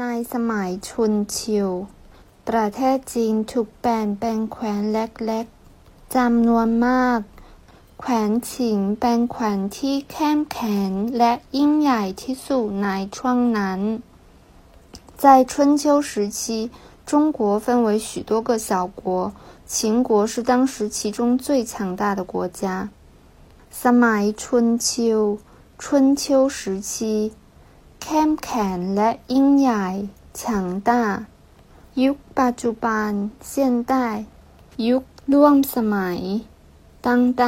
ในสมัยชุนชิว ประเทศจีนถูกแบ่งเป็นแคว้นเล็กๆจำนวนมาก แคว้นฉิงเป็นแคว้นที่เข้มแข็งและยิ่งใหญ่ที่สุดในช่วงนั้น在春秋时期，中国分为许多个小国，秦国是当时其中最强大的国家。สมัยชุนชิว春秋时期 เข้มแข็งและยิ่งใหญ่强大ยุคปัจจุบัน现代ยุคร่วมสมัย当代